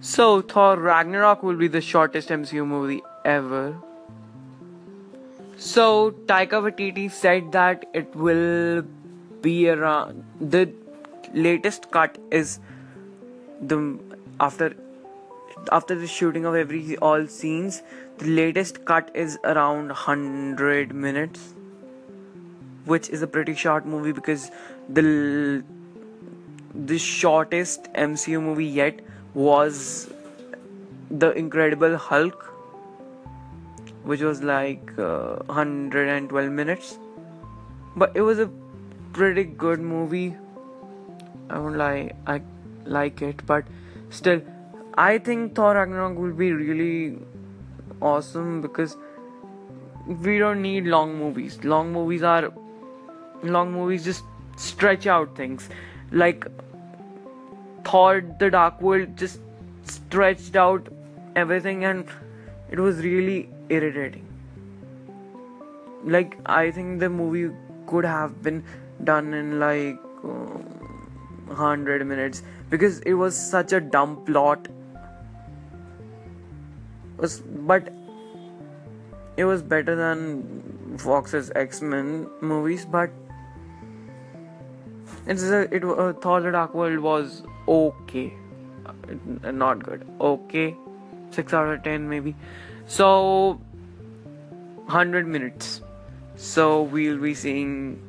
So, Thor Ragnarok will be the shortest MCU movie ever. So, Taika Waititi said that it will be around the latest cut is the after after the shooting of every all scenes the latest cut is around 100 minutes which is a pretty short movie because the the shortest MCU movie yet was the Incredible Hulk, which was like uh, 112 minutes. But it was a pretty good movie. I won't lie, I like it, but still, I think Thor Ragnarok will be really awesome because we don't need long movies. Long movies are long movies just stretch out things like Thor the Dark World just stretched out everything and it was really irritating. Like, I think the movie could have been done in like uh, 100 minutes because it was such a dumb plot. Was, but it was better than Fox's X Men movies, but it's a, it uh, Thor: The Dark World was okay, uh, not good. Okay, six out of ten maybe. So, hundred minutes. So we'll be seeing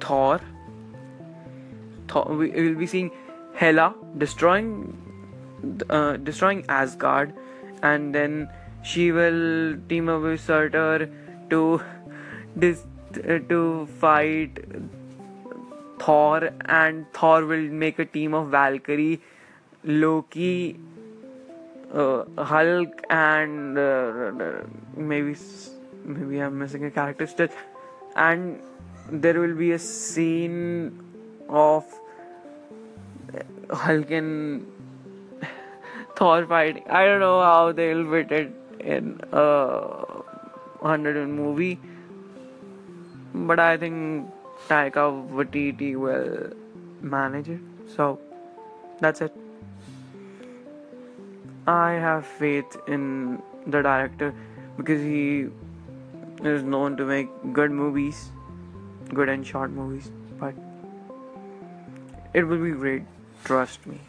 Thor. Thor we will be seeing Hela destroying, uh, destroying Asgard, and then she will team up with Surtur to dis- uh, to fight Thor, and Thor will make a team of Valkyrie, Loki, uh, Hulk, and uh, maybe maybe I'm missing a character still, and there will be a scene of Hulk and Thor fighting. I don't know how they'll fit it in a hundred movie, but I think Taika Waititi will manage it. So that's it. I have faith in the director because he is known to make good movies, good and short movies, but it will be great, trust me.